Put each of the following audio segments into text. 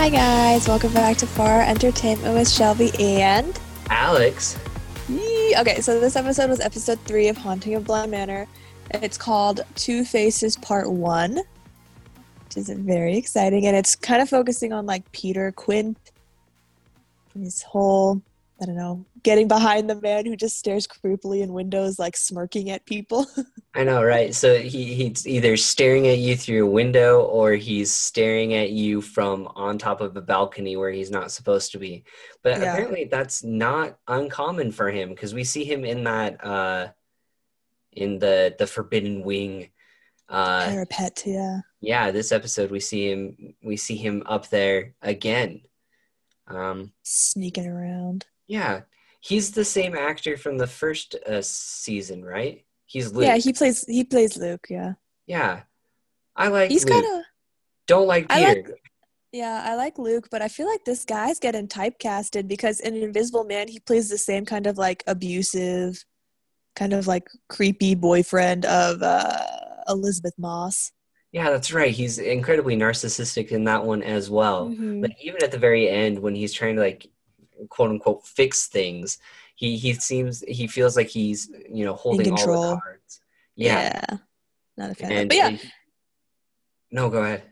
Hi guys, welcome back to Far Entertainment with Shelby and Alex. Yee. Okay, so this episode was episode three of Haunting of Bly Manor. It's called Two Faces Part One, which is very exciting, and it's kind of focusing on like Peter Quint, his whole I don't know, getting behind the man who just stares creepily in windows, like smirking at people. I know, right? So he, he's either staring at you through a window or he's staring at you from on top of a balcony where he's not supposed to be. But Yeah. apparently that's not uncommon for him because we see him in that uh in the the forbidden wing uh Parapet, yeah. yeah, this episode we see him we see him up there again. Um Sneaking around. Yeah, he's the same actor from the first uh, season, right? He's Luke. Yeah, he plays he plays Luke, yeah. Yeah. I like He's kind of Don't like I like- Yeah, I like Luke, but I feel like this guy's getting typecasted because in Invisible Man, he plays the same kind of like abusive, kind of like creepy boyfriend of uh, Elisabeth Moss. yeah, that's right. He's incredibly narcissistic in that one as well. Mhm. Like even at the very end when he's trying to like quote unquote fix things, he he seems he feels like he's, you know, holding all control. the cards. Yeah. not a fan. And But yeah, and- No, go ahead.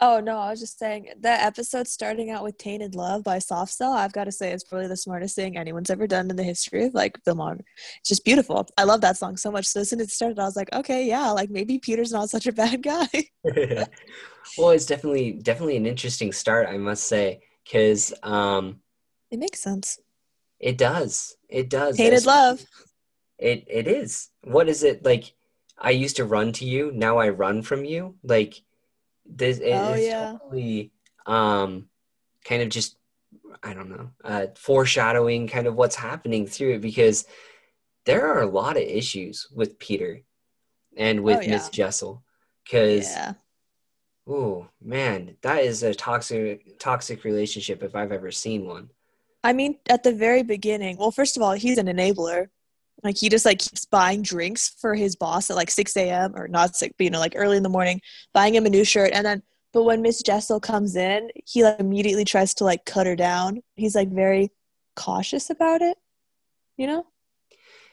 oh no, I was just saying that episode starting out with "Tainted Love" by Soft Cell. I've got to say, it's probably the smartest thing anyone's ever done in the history of like filmography. It's just beautiful. I love that song so much. So as soon as it started, I was like, okay, yeah, like maybe Peter's not such a bad guy. well, it's definitely definitely an interesting start, I must say, cuz um it makes sense. it does. It does. Tainted love. It it is. What is it like? I used to run to you. Now I run from you. Like this. It, Oh, it's yeah. totally um, kind of just I don't know, uh, foreshadowing kind of what's happening through it because there are a lot of issues with Peter and with Oh, yeah. Miss Jessel because Yeah. oh man, that is a toxic toxic relationship if I've ever seen one. I mean, at the very beginning, well, first of all, he's an enabler. Like he just like keeps buying drinks for his boss at like 6 a.m. or not six, but you know, like early in the morning, buying him a new shirt. And then, but when Miss Jessel comes in, he like immediately tries to like cut her down. He's like very cautious about it, you know?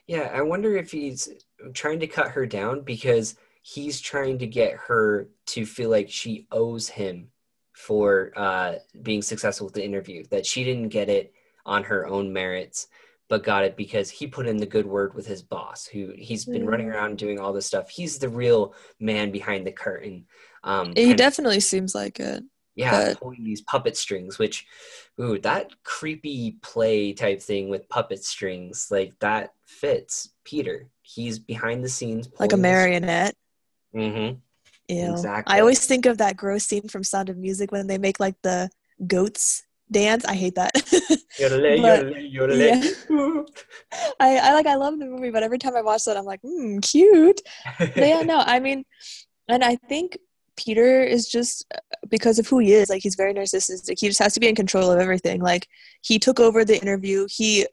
Yeah, I wonder if he's trying to cut her down because he's trying to get her to feel like she owes him for uh, being successful with the interview, that she didn't get it on her own merits, but got it because he put in the good word with his boss, who he's been running Mm. around doing all this stuff. He's the real man behind the curtain. Um, He kind of- definitely seems like it. yeah, but- pulling these puppet strings, which, ooh, that creepy play type thing with puppet strings, like that fits Peter. He's behind the scenes, Like a marionette. Mm-hmm. Ew. Exactly. I always think of that gross scene from Sound of Music when they make like the goats dance. I hate that. But- yeah. I, I like I love the movie, but every time I watch that, I'm like, hmm, cute. But yeah, no, I mean, and I think Peter is just because of who he is. Like he's very narcissistic. He just has to be in control of everything. Like he took over the interview. He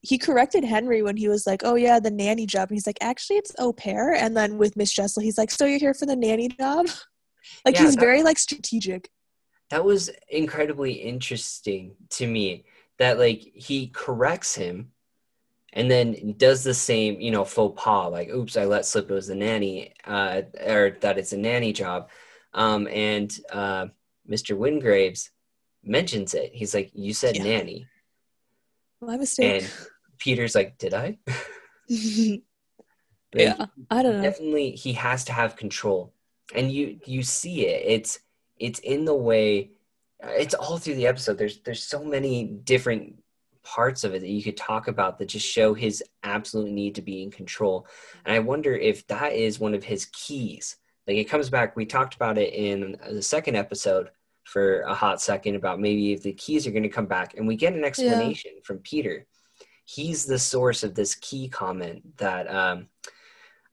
he corrected Henry when he was like, "Oh yeah, the nanny job." And he's like, "Actually, it's au pair." And then with Miss Jessel, he's like, "So you're here for the nanny job?" like Yeah, he's that- very like strategic. That was incredibly interesting to me that like he corrects him and then does the same you know faux pas like oops i let slip it was a nanny uh, or that it's a nanny job um, and uh, mr wingraves mentions it he's like you said Yeah. nanny My mistake. and peter's like did i yeah, I don't know. definitely he has to have control and you you see it it's it's in the way it's all through the episode. There's there's so many different parts of it that you could talk about that just show his absolute need to be in control. And i wonder if that is one of his keys. Like it comes back we talked about it in the second episode for a hot second about maybe if the keys are going to come back and we get an explanation from peter. He's the source of this key comment that um,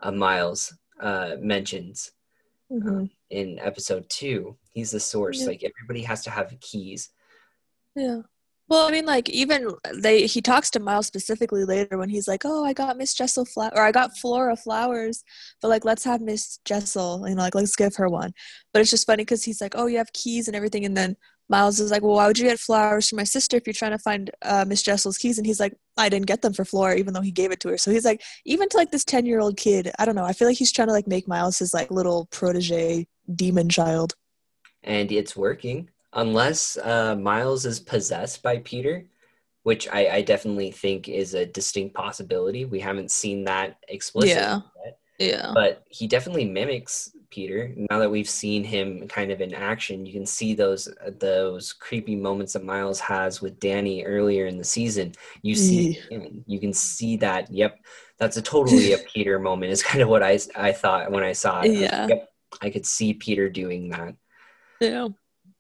uh, miles uh, mentions Mhm. in episode two. He's the source. Yeah. Like everybody has to have keys. Yeah. Well, I mean, like even they he talks to Miles specifically later when he's like, "Oh, I got Miss Jessel flower, or I got Flora flowers, but like let's have Miss Jessel, you know, like let's give her one." But it's just funny because he's like, "Oh, you have keys and everything," and then Miles is like, well, why would you get flowers for my sister if you're trying to find uh, Miss Jessel's keys? And he's like, I didn't get them for Flora, even though he gave it to her. So he's like, even to like this 10 year old kid, I don't know. I feel like he's trying to like make Miles his like little protege demon child. And it's working. Unless uh, Miles is possessed by Peter, which I, I, definitely think is a distinct possibility. We haven't seen that explicitly yeah. yet. Yeah. But he definitely mimics Peter. Now that we've seen him kind of in action, you can see those those creepy moments that Miles has with Dani earlier in the season. You see, you can see that. Yep, that's a totally a Peter moment. Is kind of what I I thought when I saw it. Yeah, I, yep, I could see Peter doing that. Yeah.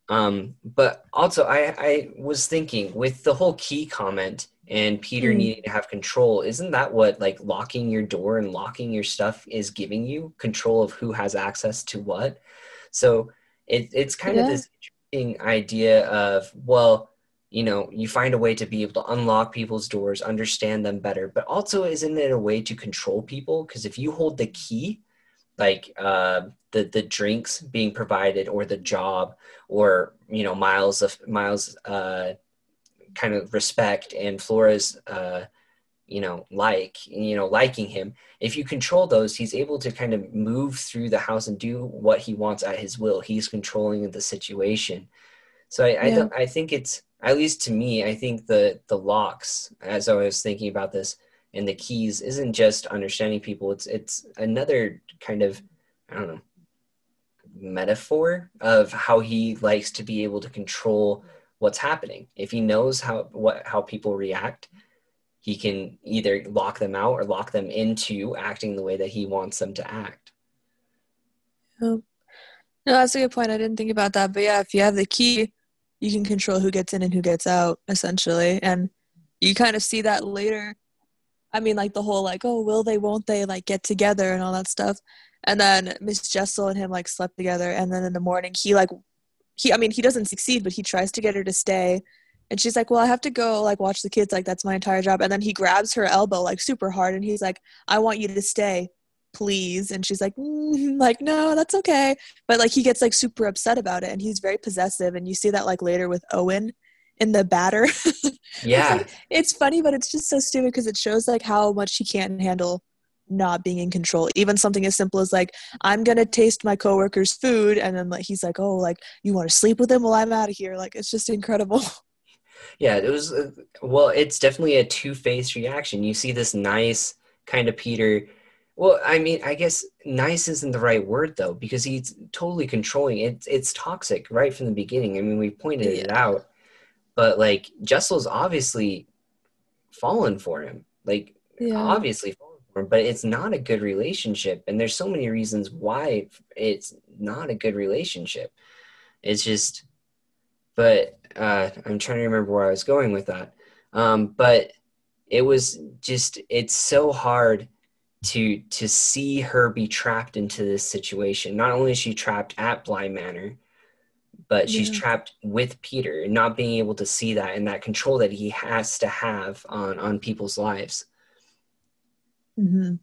Um, but also I I was thinking with the whole key comment and Peter mm. needing to have control. Isn't that what like locking your door and locking your stuff is giving you control of who has access to what? So it, it's kind yeah. of this interesting idea of, well, you know, you find a way to be able to unlock people's doors, understand them better, but also isn't it a way to control people? Because if you hold the key, like uh, the the drinks being provided, or the job, or you know, miles of miles uh, kind of respect and Flora's uh, you know like you know liking him if you control those he's able to kind of move through the house and do what he wants at his will he's controlling the situation so i yeah. I, I think it's at least to me i think the the locks as i was thinking about this and the keys isn't just understanding people it's it's another kind of i don't know metaphor of how he likes to be able to control what's happening. If he knows how what how people react, he can either lock them out or lock them into acting the way that he wants them to act. Oh. No, that's a good point. I didn't think about that. But yeah, if you have the key, you can control who gets in and who gets out, essentially. And you kind of see that later. I mean, like the whole like, oh, will they, won't they, like get together and all that stuff. And then Miss Jessel and him like slept together. And then in the morning, he like he i mean he doesn't succeed but he tries to get her to stay and she's like well i have to go like watch the kids like that's my entire job and then he grabs her elbow like super hard and he's like i want you to stay please and she's like mm, like no that's okay but like he gets like super upset about it and he's very possessive and you see that like later with owen in the batter. Yeah. it's, like, it's funny but it's just so stupid because it shows like how much he can't handle not being in control. Even something as simple as like i'm gonna taste my coworker's food and then like he's like oh like you want to sleep with him while i'm out of here? Like it's just incredible. Yeah it was uh, well it's definitely a two-faced reaction. You see this nice kind of peter well i mean i guess nice isn't the right word though because he's totally controlling. It it's toxic right from the beginning. I mean we pointed yeah. it out but like jessel's obviously fallen for him. Like yeah. obviously fallen for him, but it's not a good relationship. And there's so many reasons why it's not a good relationship. It's just but uh, i'm trying to remember where i was going with that. Um, but it was just it's so hard to to see her be trapped into this situation. Not only is she trapped at bly manor but she's yeah. trapped with peter and not being able to see that and that control that he has to have on on people's lives Mm-hmm.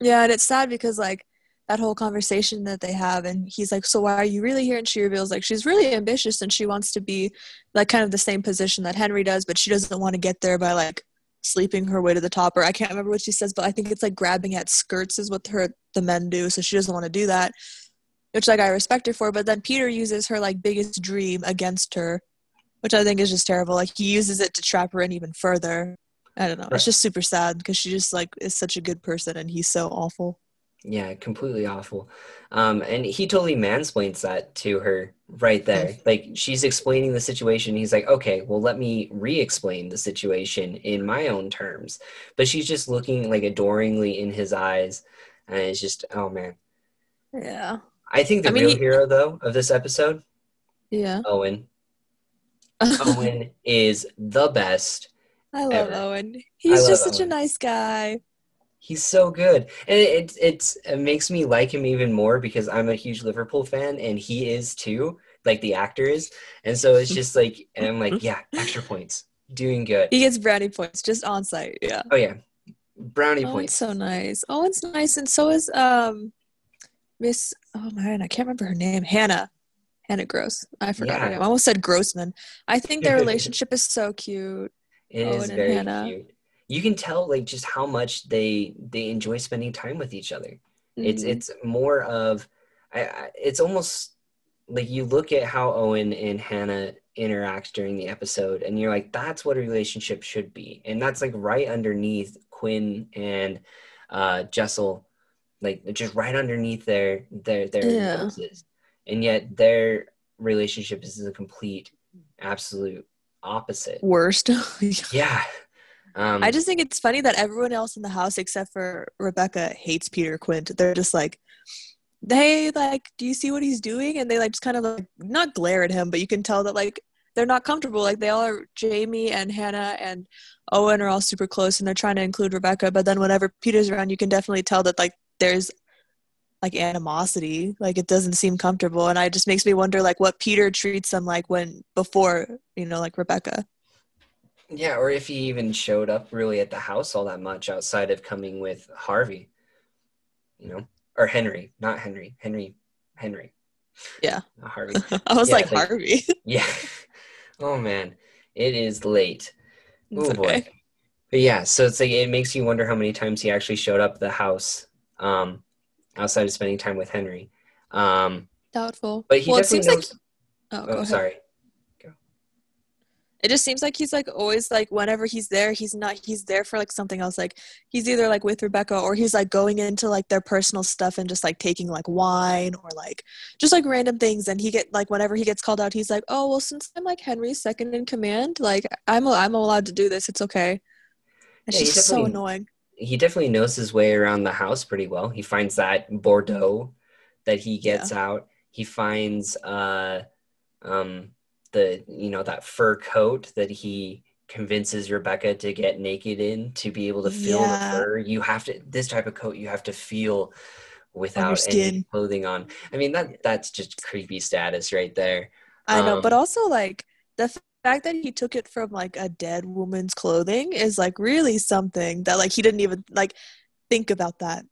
Yeah, and it's sad because like that whole conversation that they have, and he's like, "So why are you really here?" And she reveals like she's really ambitious and she wants to be like kind of the same position that Henry does, but she doesn't want to get there by like sleeping her way to the top. Or I can't remember what she says, but I think it's like grabbing at skirts is what her the men do. So she doesn't want to do that, which like I respect her for. But then Peter uses her like biggest dream against her, which I think is just terrible. Like he uses it to trap her in even further. I don't know. Right. It's just super sad because she just like is such a good person and he's so awful. Yeah, completely awful. Um, and he totally mansplains that to her right there. like she's explaining the situation. He's like, okay, well, let me re-explain the situation in my own terms. But she's just looking like adoringly in his eyes, and it's just, oh man. Yeah. I think the I mean, real he... hero though of this episode, yeah, Owen. Owen is the best I love ever. Owen. He's just such Owen. a nice guy. He's so good, and it, it it makes me like him even more because I'm a huge Liverpool fan, and he is too, like the actor is, and so it's just like, and I'm like, yeah, extra points, doing good. He gets brownie points just on site, yeah. Oh yeah, brownie Owen's points. So nice. Owen's nice, and so is um, Miss. Oh man, I can't remember her name. Hannah. Hannah Gross. I forgot yeah. her name. I almost said Grossman. I think their relationship is so cute. It Owen is very cute. You can tell like just how much they they enjoy spending time with each other. Mm-hmm. It's it's more of I, I, it's almost like you look at how Owen and Hannah interact during the episode and you're like that's what a relationship should be. And that's like right underneath Quint and uh Jessel like just right underneath their their their yeah. noses. And yet their relationship is a complete absolute opposite. Worst. yeah. Um, I just think it's funny that everyone else in the house except for Rebecca hates Peter Quint. They're just like, they like, do you see what he's doing? And they like just kind of like not glare at him, but you can tell that like they're not comfortable. Like they all are. Jamie and Hannah and Owen are all super close, and they're trying to include Rebecca. But then whenever Peter's around, you can definitely tell that like there's like animosity. Like it doesn't seem comfortable, and it just makes me wonder like what Peter treats them like when before you know like Rebecca. Yeah, or if he even showed up really at the house all that much outside of coming with Harvey, you know, or Henry, not Henry, Henry, Henry. Yeah, not Harvey. I was yeah, like, like Harvey. yeah. Oh man, it is late. Oh okay. boy. But yeah, so it's like it makes you wonder how many times he actually showed up at the house, um, outside of spending time with Henry. Um, Doubtful. But he well, definitely knows. Like... Oh, oh sorry it just seems like he's like always like whenever he's there he's not he's there for like something else like he's either like with rebecca or he's like going into like their personal stuff and just like taking like wine or like just like random things and he get like whenever he gets called out he's like oh well since i'm like henry's second in command like i'm i'm allowed to do this it's okay and yeah, she's so annoying he definitely knows his way around the house pretty well he finds that bordeaux that he gets yeah. out he finds uh um the you know that fur coat that he convinces Rebecca to get naked in to be able to feel yeah. the fur. You have to this type of coat you have to feel without any clothing on. I mean that that's just creepy status right there. I know, um, but also like the fact that he took it from like a dead woman's clothing is like really something that like he didn't even like think about that.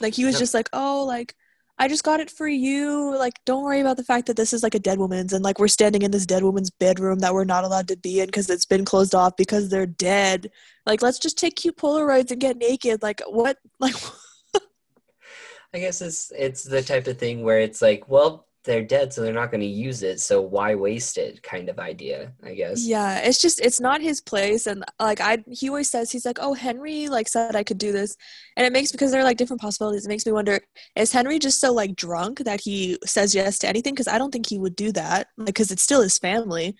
Like he was no. just like, "Oh, like I just got it for you. Like, don't worry about the fact that this is like a dead woman's and like we're standing in this dead woman's bedroom that we're not allowed to be in because it's been closed off because they're dead. Like, let's just take cute Polaroids and get naked. Like, what? Like, I guess it's it's the type of thing where it's like, well, they're dead so they're not going to use it so why waste it kind of idea i guess. Yeah it's just it's not his place and like i he always says he's like oh henry like said i could do this and it makes because there are like different possibilities it makes me wonder is henry just so like drunk that he says yes to anything? Because i don't think he would do that because like, it's still his family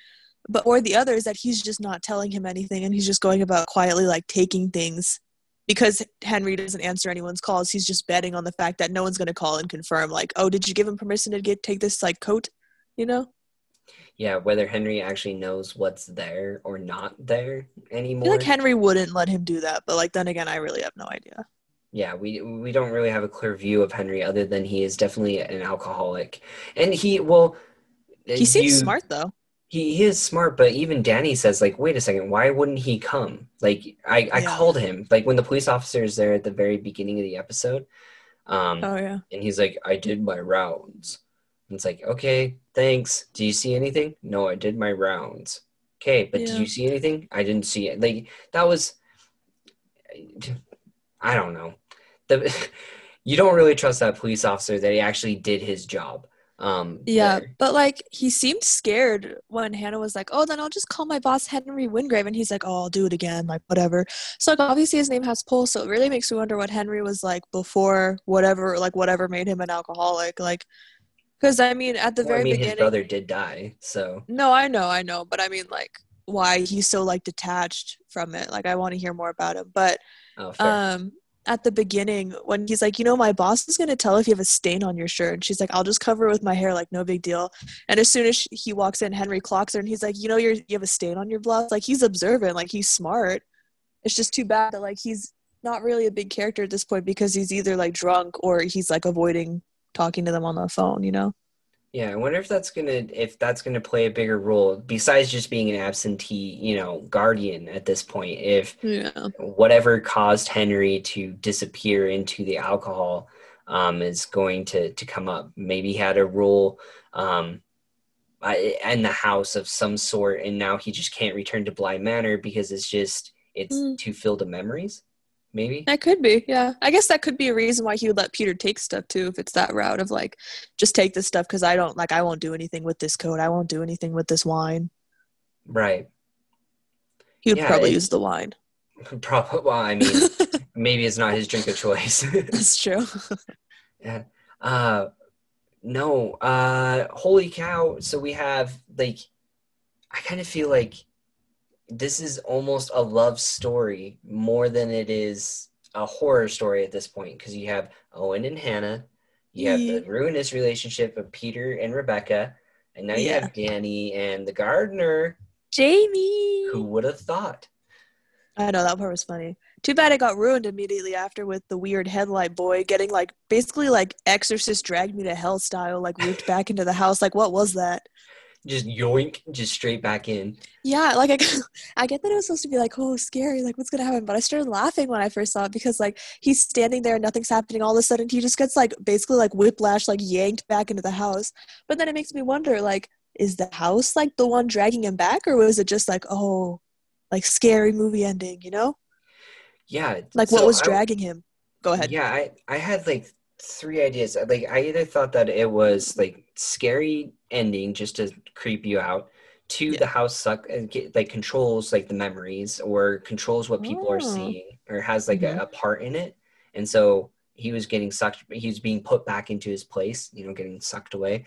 but or the other is that he's just not telling him anything and he's just going about quietly like taking things because Henry doesn't answer anyone's calls, he's just betting on the fact that no one's going to call and confirm, like, oh, did you give him permission to get take this like coat? You know? Yeah, whether Henry actually knows what's there or not there anymore. I feel like Henry wouldn't let him do that, but like then again, I really have no idea. Yeah, we we don't really have a clear view of Henry other than he is definitely an alcoholic, and he well. He seems you, smart though he, he is smart, but even Dani says, like, wait a second, why wouldn't he come? Like, I, I yeah. called him, like, when the police officer is there at the very beginning of the episode. Um, oh, yeah. And he's like, I did my rounds. And it's like, okay, thanks. Do you see anything? No, I did my rounds. Okay, but yeah. did you see anything? I didn't see it. Like, that was, I don't know. The, you don't really trust that police officer that he actually did his job. Um, yeah, there. but like he seemed scared when Hannah was like, "Oh, then I'll just call my boss Henry Wingrave," and he's like, "Oh, I'll do it again, like whatever." So like obviously his name has pull, so it really makes me wonder what Henry was like before whatever, like whatever made him an alcoholic, like. Because I mean, at the well, very I mean, beginning, his brother did die. So no, I know, I know, but I mean, like, why he's so like detached from it? Like, I want to hear more about him. But oh, um, at the beginning when he's like, you know, my boss is going to tell if you have a stain on your shirt. And she's like, I'll just cover it with my hair, like, no big deal. And as soon as he walks in, Henry clocks her and he's like, you know, you're, you have a stain on your blouse. Like, he's observant, like, he's smart. It's just too bad that, like, he's not really a big character at this point because he's either, like, drunk or he's, like, avoiding talking to them on the phone, you know? Yeah, I wonder if that's gonna if that's gonna play a bigger role besides just being an absentee, you know, guardian at this point. If yeah. whatever caused Henry to disappear into the alcohol um, is going to to come up, maybe he had a role um, in the house of some sort, and now he just can't return to Bly Manor because it's just it's mm. too filled of memories. Maybe that could be. Yeah, I guess that could be a reason why he would let Peter take stuff too, if it's that route of like, just take this stuff because I don't like I won't do anything with this code I won't do anything with this wine. Right. He would yeah, probably use the wine. Probably. Well, I mean, maybe it's not his drink of choice. That's true. yeah. Uh, no. Uh, holy cow! So we have like, I kind of feel like this is almost a love story more than it is a horror story at this point because you have Owen and Hannah, you have the ruinous relationship of Peter and Rebecca, and now you yeah. have Dani and the gardener, Jamie. Who would have thought? I know that part was funny. Too bad it got ruined immediately after with the weird headlight boy getting like basically like Exorcist dragged me to hell style, like whipped back into the house. Like what was that? Just yoink, just straight back in. Yeah, like I, I get that it was supposed to be like, oh, scary, like what's gonna happen? But I started laughing when I first saw it because like he's standing there, and nothing's happening. All of a sudden, he just gets like basically like whiplash, like yanked back into the house. But then it makes me wonder, like, is the house like the one dragging him back, or was it just like, oh, like scary movie ending, you know? Yeah. Like what was dragging I, him? Go ahead. Yeah, I I had like three ideas. Like I either thought that it was like scary ending just to creep you out. Two, yeah. the house suck and get, like controls like the memories or controls what people oh. are seeing or has like mm-hmm. a, a part in it. And so he was getting sucked. He was being put back into his place. You know, getting sucked away.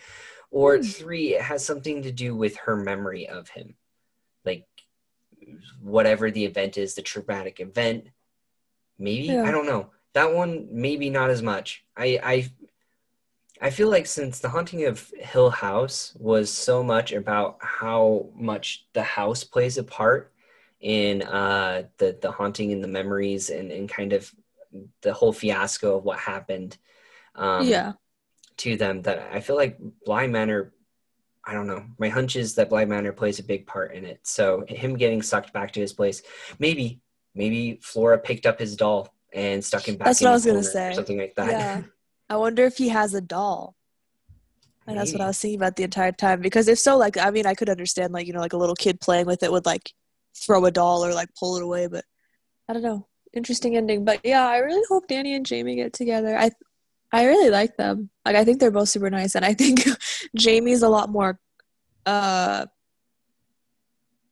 Or mm. three, it has something to do with her memory of him, like whatever the event is, the traumatic event Maybe yeah. I don't know. That one maybe not as much. I I I feel like since the haunting of Hill House was so much about how much the house plays a part in uh, the the haunting and the memories and, and kind of the whole fiasco of what happened um, yeah to them that I feel like Bly Manor I don't know. My hunch is that Bly Manor plays a big part in it. So him getting sucked back to his place, maybe maybe Flora picked up his doll and stuck him back. That's what I was gonna say. Something like that. Yeah. I wonder if he has a doll. And that's what I was thinking about the entire time. Because if so, like, I mean, I could understand, like, you know, like a little kid playing with it would, like, throw a doll or, like, pull it away. But I don't know. Interesting ending. But yeah, I really hope Dani and Jamie get together. I, I really like them. Like, I think they're both super nice. And I think Jamie's a lot more, uh,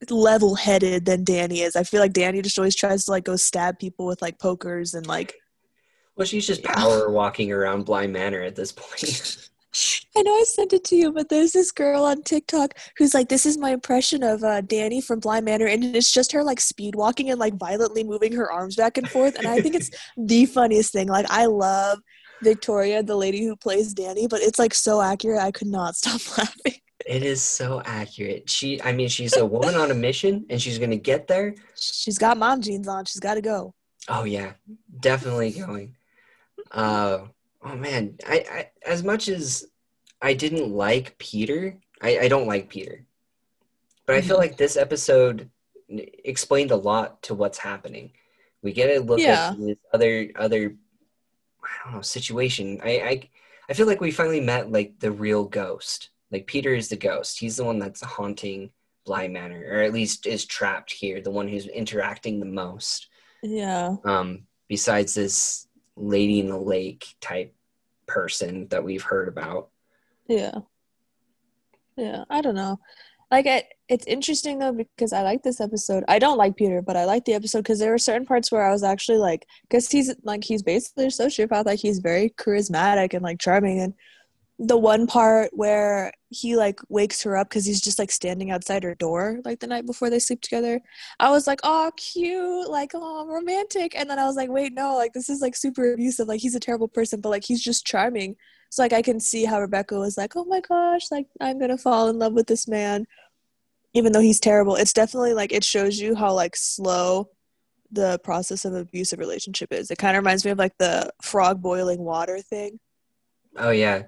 level headed than Dani is. I feel like Dani just always tries to like go stab people with like pokers and like. Well, she's just power walking around Bly Manor at this point. I know I sent it to you, but there's this girl on TikTok who's like, "This is my impression of uh, Dani from Bly Manor," and it's just her like speed walking and like violently moving her arms back and forth, and I think it's the funniest thing. Like, I love Victoria, the lady who plays Dani, but it's like so accurate. I could not stop laughing. It is so accurate. She, I mean, she's a woman on a mission, and she's gonna get there. She's got mom jeans on. She's got to go. Oh yeah, definitely going. Uh, oh man, I, I as much as I didn't like Peter, I, I don't like Peter, but I feel mm-hmm. like this episode explained a lot to what's happening. We get a look yeah. at this other other, I don't know, situation. I, I I feel like we finally met like the real ghost like Peter is the ghost. He's the one that's haunting Bly Manor, or at least is trapped here. The one who's interacting the most. Yeah. Um. Besides this lady in the lake type person that we've heard about. Yeah. Yeah. I don't know. Like it, it's interesting though because I like this episode. I don't like Peter, but I like the episode because there were certain parts where I was actually like, because he's like he's basically a sociopath. Like he's very charismatic and like charming, and the one part where he like wakes her up because he's just like standing outside her door like the night before they sleep together. I was like oh cute like oh romantic. And then i was like wait no like this is like super abusive like he's a terrible person but like he's just charming. So like i can see how rebecca was like oh my gosh like i'm gonna fall in love with this man even though he's terrible. It's definitely like it shows you how like slow the process of abusive relationship is. It kind of reminds me of like the frog boiling water thing. Oh yeah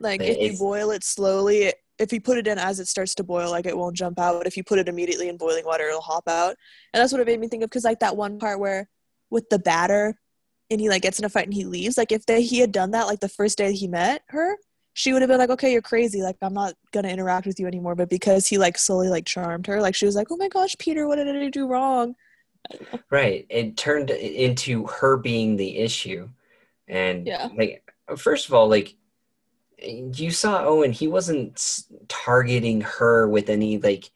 like if you boil it slowly, if you put it in as it starts to boil, like it won't jump out. But if you put it immediately in boiling water, it'll hop out. And that's what it made me think of. Because like that one part where with the batter, and he like gets in a fight and he leaves. Like if they, he had done that like the first day he met her, she would have been like, okay, you're crazy. Like, I'm not gonna interact with you anymore. But because he like slowly like charmed her, like she was like, oh my gosh, Peter, what did I do wrong? Right. It turned into her being the issue, and yeah, like first of all, like you saw Owen, he wasn't targeting her with any like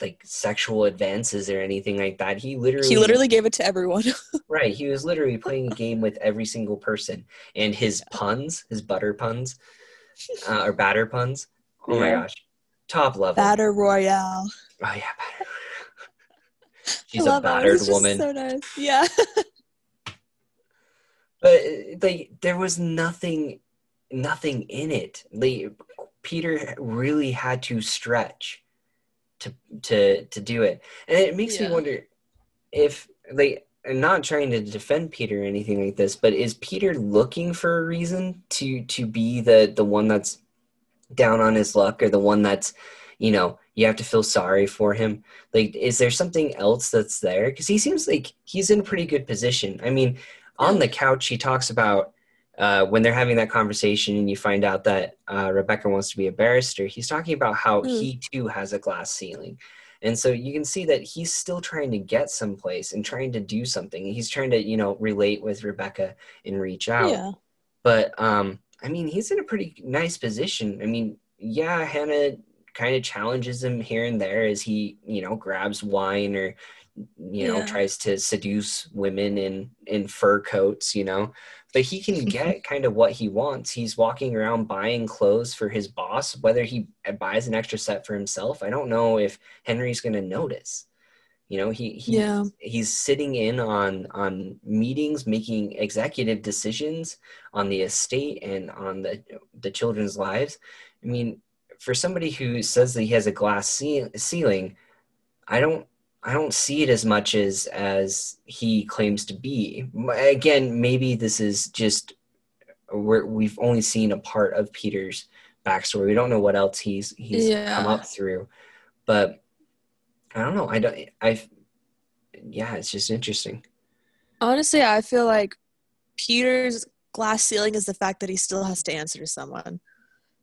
like sexual advances or anything like that. He literally He literally gave it to everyone. right. He was literally playing a game with every single person. And his puns, his butter puns, uh, or batter puns. Oh yeah. my gosh. Top level. Batter Royale. Oh yeah, batter. She's a battered woman. So nice. Yeah. but like there was nothing nothing in it. Like Peter really had to stretch to to to do it, and it makes yeah. me wonder if like I'm not trying to defend Peter or anything like this, but is Peter looking for a reason to to be the the one that's down on his luck or the one that's you know you have to feel sorry for him? Like is there something else that's there? Because he seems like he's in a pretty good position. I mean on the couch he talks about uh, when they're having that conversation and you find out that uh, Rebecca wants to be a barrister, he's talking about how mm. he too has a glass ceiling. And so you can see that he's still trying to get someplace and trying to do something. He's trying to, you know, relate with Rebecca and reach out. Yeah. But um, I mean, he's in a pretty nice position. I mean, yeah, Hannah kind of challenges him here and there as he, you know, grabs wine or you know, yeah. tries to seduce women in in fur coats, you know but he can get kind of what he wants. He's walking around buying clothes for his boss, whether he buys an extra set for himself. I don't know if Henry's going to notice. You know, he, he yeah. he's sitting in on on meetings, making executive decisions on the estate and on the the children's lives. I mean, for somebody who says that he has a glass ceiling, I don't I don't see it as much as as he claims to be. Again, maybe this is just where we have only seen a part of Peter's backstory. We don't know what else he's he's yeah. come up through, but I don't know. I don't. I yeah, it's just interesting. Honestly, I feel like Peter's glass ceiling is the fact that he still has to answer to someone.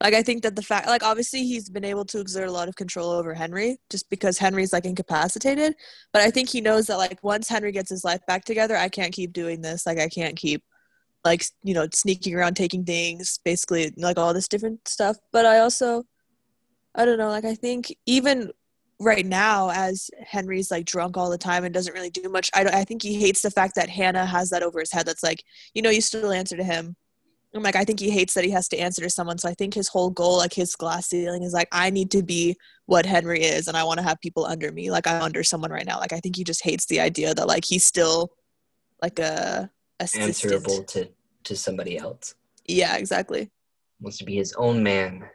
Like I think that the fact like obviously he's been able to exert a lot of control over Henry just because Henry's like incapacitated, but I think he knows that like once Henry gets his life back together, I can't keep doing this. Like I can't keep like you know sneaking around taking things, basically like all this different stuff. But I also I don't know, like I think even right now as Henry's like drunk all the time and doesn't really do much, I I think he hates the fact that Hannah has that over his head that's like, you know, you still answer to him I'm like, I think he hates that he has to answer to someone. So I think his whole goal, like his glass ceiling, is like, I need to be what Henry is, and I want to have people under me. Like I'm under someone right now. Like I think he just hates the idea that like he's still like a assistant. answerable to to somebody else. Yeah, exactly. Wants to be his own man,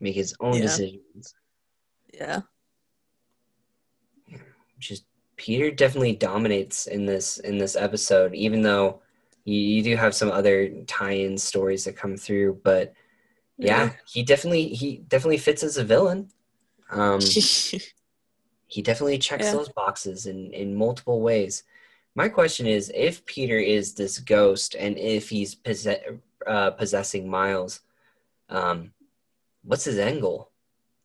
make his own yeah. decisions. Yeah. Just Peter definitely dominates in this in this episode, even though you, you do have some other tie-in stories that come through, but yeah, yeah. he definitely he definitely fits as a villain. Um, he definitely checks yeah. those boxes in in multiple ways. My question is, if Peter is this ghost and if he's possess, uh, possessing Miles, um, what's his end goal?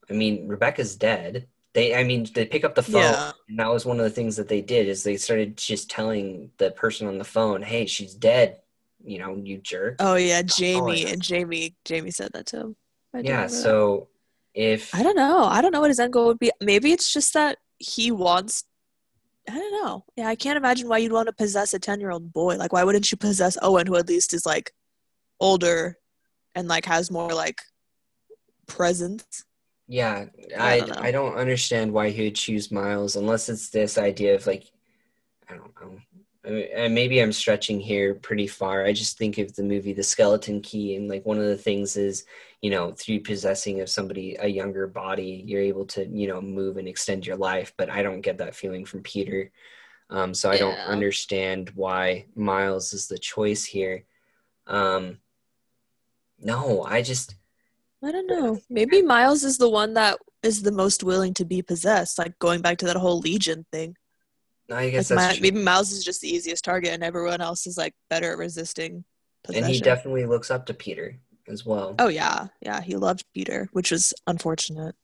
I mean, Rebecca's dead they i mean they pick up the phone. Yeah. and that was one of the things that they did is they started just telling the person on the phone hey she's dead you know you jerk. Oh yeah jamie and jamie jamie said that to him. Yeah so that. if i don't know. I don't know what his end goal would be. Maybe it's just that he wants i don't know. Yeah i can't imagine why you'd want to possess a 10 year old boy. Like why wouldn't you possess owen who at least is like older and like has more like presence yeah, I I don't, I don't understand why he would choose Miles unless it's this idea of like I don't know. I mean, and maybe I'm stretching here pretty far. I just think of the movie The Skeleton Key, and like one of the things is, you know, through possessing of somebody a younger body, you're able to, you know, move and extend your life. But I don't get that feeling from Peter, um, so I yeah. don't understand why Miles is the choice here. Um, no, I just I don't know. Maybe Miles is the one that is the most willing to be possessed, like going back to that whole Legion thing. I guess like My, maybe Miles is just the easiest target, and everyone else is like better at resisting. Possession. And he definitely looks up to Peter. as well. Oh yeah, yeah, he loved Peter, which was unfortunate.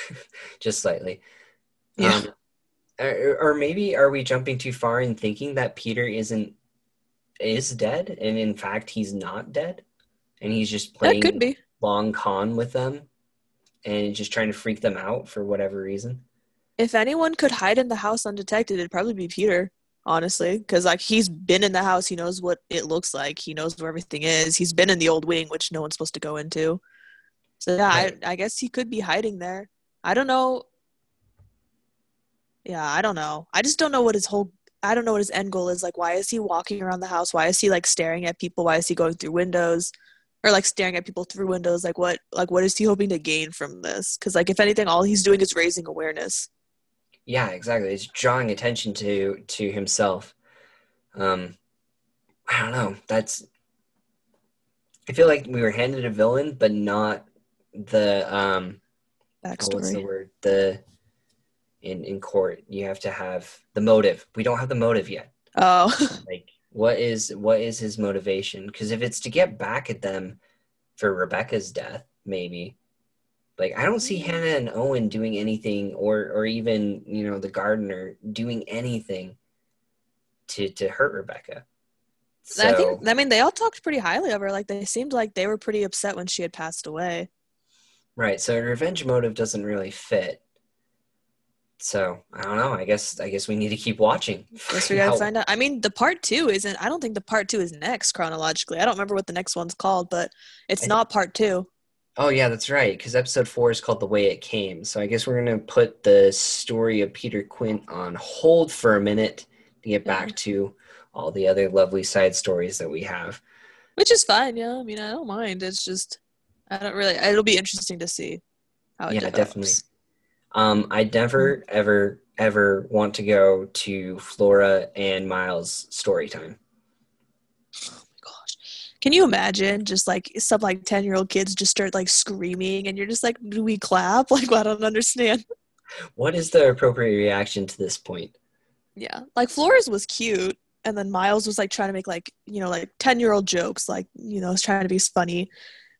Just slightly. Yeah. Um, or, or maybe are we jumping too far in thinking that Peter isn't is dead, and in fact he's not dead, and he's just playing that could be. Long con with them, and just trying to freak them out for whatever reason. If anyone could hide in the house undetected, it'd probably be Peter honestly because like he's been in the house. He knows what it looks like. He knows where everything is. He's been in the old wing which no one's supposed to go into. So yeah I, I guess he could be hiding there. I don't know. Yeah i don't know. I just don't know what his whole i don't know what his end goal is. Like why is he walking around the house? Why is he like staring at people? Why is he going through windows or like staring at people through windows like what like what is he hoping to gain from this because like if anything all he's doing is raising awareness yeah, exactly. It's drawing attention to to himself. Um, I don't know. That's. I feel like we were handed a villain, but not the um. Backstory. Oh, what's the word? The in in court, you have to have the motive. We don't have the motive yet. Oh. like, what is what is his motivation? Because if it's to get back at them for Rebecca's death, maybe like I don't see. Hannah and Owen doing anything, or or even you know the gardener doing anything to to hurt Rebecca. So, I think I mean they all talked pretty highly of her. Like they seemed like they were pretty upset when she had passed away. Right. So revenge motive doesn't really fit. So I don't know. I guess I guess we need to keep watching. Guess we gotta find out. I mean, the part two isn't. I don't think the part two is next chronologically. I don't remember what the next one's called, but it's not part two. Oh yeah, that's right. Because episode four is called "The Way It Came." So I guess we're gonna put the story of Peter Quint on hold for a minute to get back mm-hmm. to all the other lovely side stories that we have. Which is fine. Yeah, I mean, I don't mind. It's just I don't really. It'll be interesting to see how it yeah, develops. definitely. Um, I never, mm-hmm. ever, ever want to go to Flora and Miles' story time. Oh my gosh. Can you imagine just like some like 10 year old kids just start like screaming and you're just like, do we clap? Like, well, I don't understand. What is the appropriate reaction to this point? Yeah. Like Flora's was cute. And then Miles was like trying to make like, you know, like 10 year old jokes, like, you know, was trying to be funny.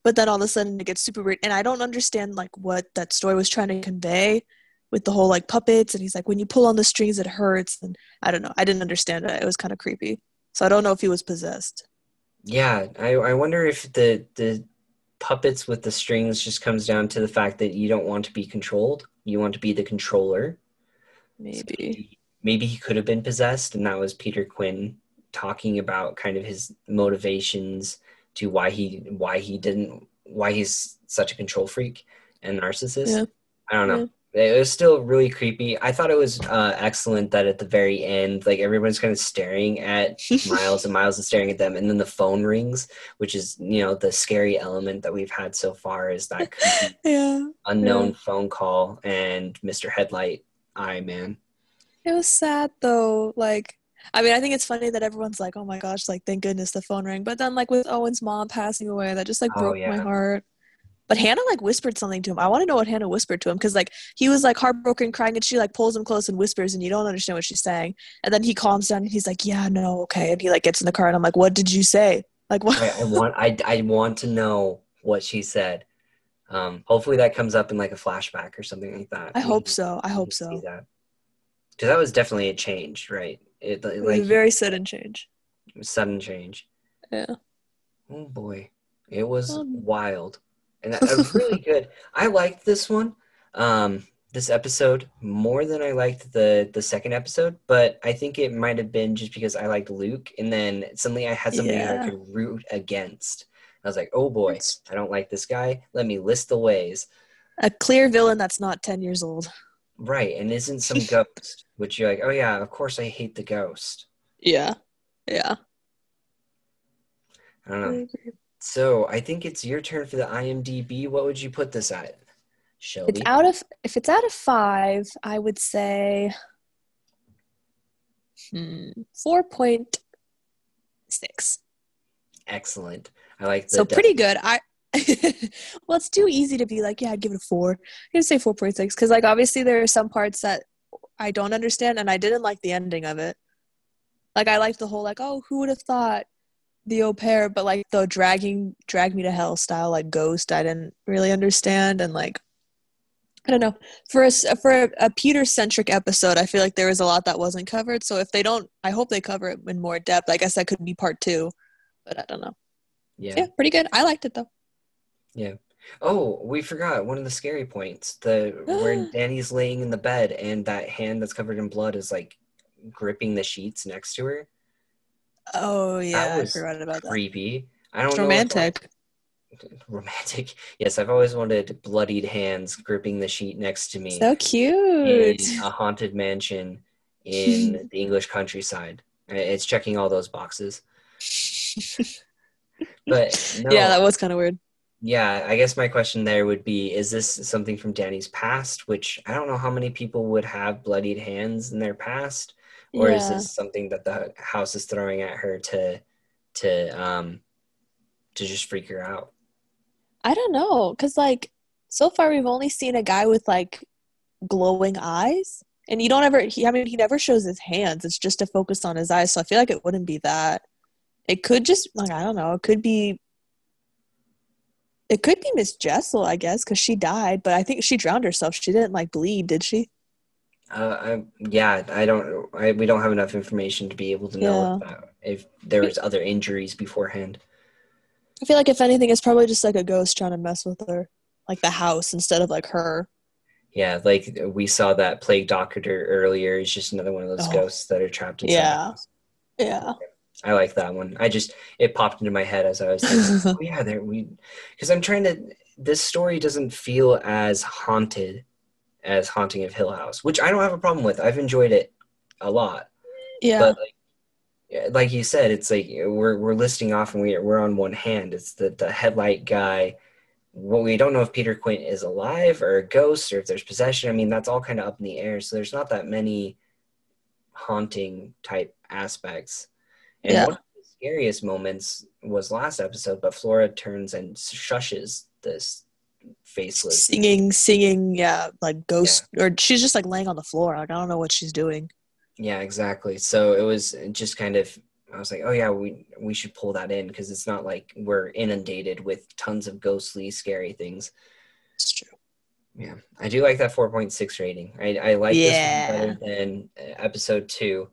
But then all of a sudden it gets super weird. And I don't understand like what that story was trying to convey with the whole like puppets. And he's like, when you pull on the strings, it hurts. And I don't know. I didn't understand it. It was kind of creepy. So I don't know if he was possessed. Yeah, I, I wonder if the the puppets with the strings just comes down to the fact that you don't want to be controlled. You want to be the controller. Maybe. So maybe he could have been possessed, and that was Peter Quint talking about kind of his motivations to why he why he didn't why he's such a control freak and narcissist. Yeah. I don't know. Yeah it was still really creepy. I thought it was uh, excellent that at the very end, like everyone's kind of staring at Miles and Miles is staring at them, and then the phone rings, which is you know the scary element that we've had so far is that yeah, unknown yeah. phone call and Mr. Headlight Eye Man. It was sad though. Like, I mean, I think it's funny that everyone's like, "Oh my gosh!" Like, thank goodness the phone rang. But then, like with Owen's mom passing away, that just like oh, broke yeah. my heart. But Hannah like whispered something to him. I want to know what Hannah whispered to him because like he was like heartbroken, crying, and she like pulls him close and whispers, and you don't understand what she's saying. And then he calms down and he's like, "Yeah, no, okay." And he like gets in the car, and I'm like, "What did you say?" Like what? I, I want I I want to know what she said. Um, hopefully that comes up in like a flashback or something like that. I hope so. I hope so. Because that. that was definitely a change, right? It, it like a very sudden change. Sudden change. Yeah. Oh boy, it was um, wild and that, was really good. I liked this one, um, this episode more than I liked the the second episode, but I think it might have been just because I liked Luke, and then suddenly I had something yeah. I could root against. I was like, oh boy, I don't like this guy. Let me list the ways. A clear villain that's not ten years old. Right, and isn't some ghost, which you're like, oh yeah, of course I hate the ghost. Yeah, yeah. I don't know. I so I think it's your turn for the IMDb. What would you put this at, Shelby? It's out of if it's out of five, I would say hmm, four point six. Excellent. I like so pretty good. I well, it's too easy to be like, yeah, I'd give it a four. I'm gonna say four point six because like obviously there are some parts that I don't understand, and I didn't like the ending of it. Like I liked the whole like, oh, who would have thought the au pair, but like the dragging drag me to hell style like ghost, I didn't really understand and like I don't know. For a for a, a Peter centric episode, I feel like there was a lot that wasn't covered. So if they don't, I hope they cover it in more depth. I guess that could be part two, but I don't know. Yeah, yeah, pretty good. I liked it though. Yeah. Oh, we forgot one of the scary points. The where Dani's laying in the bed and that hand that's covered in blood is like gripping the sheets next to her. Oh yeah, I forgot about that. Creepy. I don't it's know. Romantic. Romantic. Yes, I've always wanted bloodied hands gripping the sheet next to me. So cute. In a haunted mansion in the English countryside. It's checking all those boxes. but no, yeah, that was kind of weird. Yeah, I guess my question there would be is this something from Dani's past, which I don't know how many people would have bloodied hands in their past, or yeah. is this something that the house is throwing at her to to um to just freak her out? I don't know, cuz like so far we've only seen a guy with like glowing eyes and you don't ever he, I mean he never shows his hands. It's just to focus on his eyes, so I feel like it wouldn't be that. It could just like I don't know, it could be it could be Miss Jessel, I guess, because she died, but I think she drowned herself. She didn't like bleed, did she? Uh, I, yeah, I don't. I, we don't have enough information to be able to know yeah. if, if there was other injuries beforehand. I feel like if anything, it's probably just like a ghost trying to mess with her, like the house instead of like her. Yeah, like we saw that plague doctor earlier. Is just another one of those oh. ghosts that are trapped inside. Yeah, yeah. I like that one. I just it popped into my head as I was like, oh yeah, there we because I'm trying to this story doesn't feel as haunted as Haunting of Hill House, which I don't have a problem with. I've enjoyed it a lot. Yeah. But like, like you said, it's like we're we're listing off and we we're on one hand. It's the the headlight guy. Well, we don't know if Peter Quint is alive or a ghost or if there's possession. I mean, that's all kind of up in the air. So there's not that many haunting type aspects. And yeah. one of the scariest moments was last episode, but Flora turns and shushes this faceless singing, singing, yeah, like ghost, yeah. or she's just like laying on the floor. Like I don't know what she's doing. Yeah, exactly. So it was just kind of. I was like, oh yeah, we we should pull that in because it's not like we're inundated with tons of ghostly, scary things. It's true. Yeah, I do like that 4.6 rating. I, I like yeah. this one better than uh, episode two.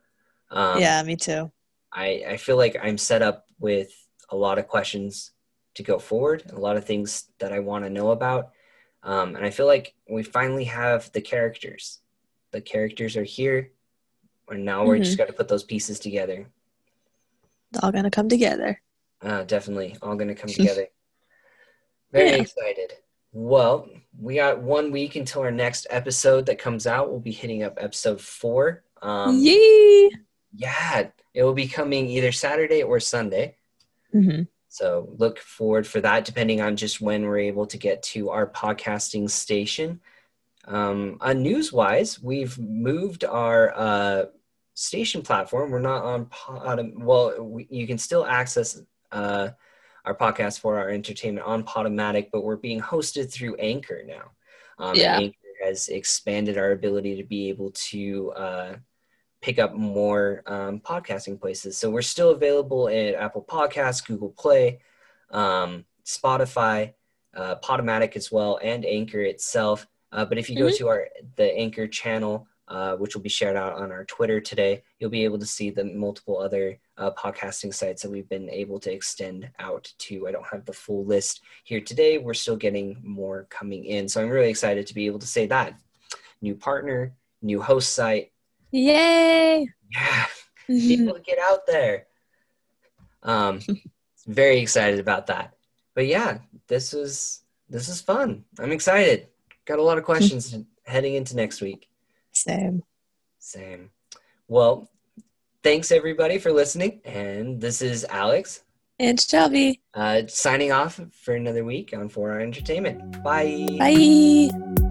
Um, yeah, me too. I, I feel like I'm set up with a lot of questions to go forward, a lot of things that I want to know about. Um, and I feel like we finally have the characters. The characters are here, and now we're mm-hmm. just got to put those pieces together. All gonna come together. Uh, definitely, all gonna come together. Very yeah. excited. Well, we got one week until our next episode that comes out. We'll be hitting up episode four. Um, Yay! Yeah, it will be coming either Saturday or Sunday. Mm-hmm. So look forward for that, depending on just when we're able to get to our podcasting station. Um, on Newswise, we've moved our uh, station platform. We're not on Pod. Well, we, you can still access uh, our podcast for our entertainment on Podomatic, but we're being hosted through Anchor now. Um, yeah. Anchor has expanded our ability to be able to uh, pick up more um, podcasting places. So we're still available at Apple Podcasts, Google Play, um, Spotify, uh, Podomatic as well, and Anchor itself. Uh, but if you mm-hmm. go to our the Anchor channel, uh, which will be shared out on our Twitter today, you'll be able to see the multiple other uh, podcasting sites that we've been able to extend out to. I don't have the full list here today. We're still getting more coming in, so I'm really excited to be able to say that new partner, new host site, Yay! Yeah, people get out there. Um, very excited about that. But yeah, this was this is fun. I'm excited. Got a lot of questions heading into next week. Same. Same. Well, thanks everybody for listening. And this is Alex. And Shelby. Uh, signing off for another week on 4 Hour Entertainment. Bye. Bye.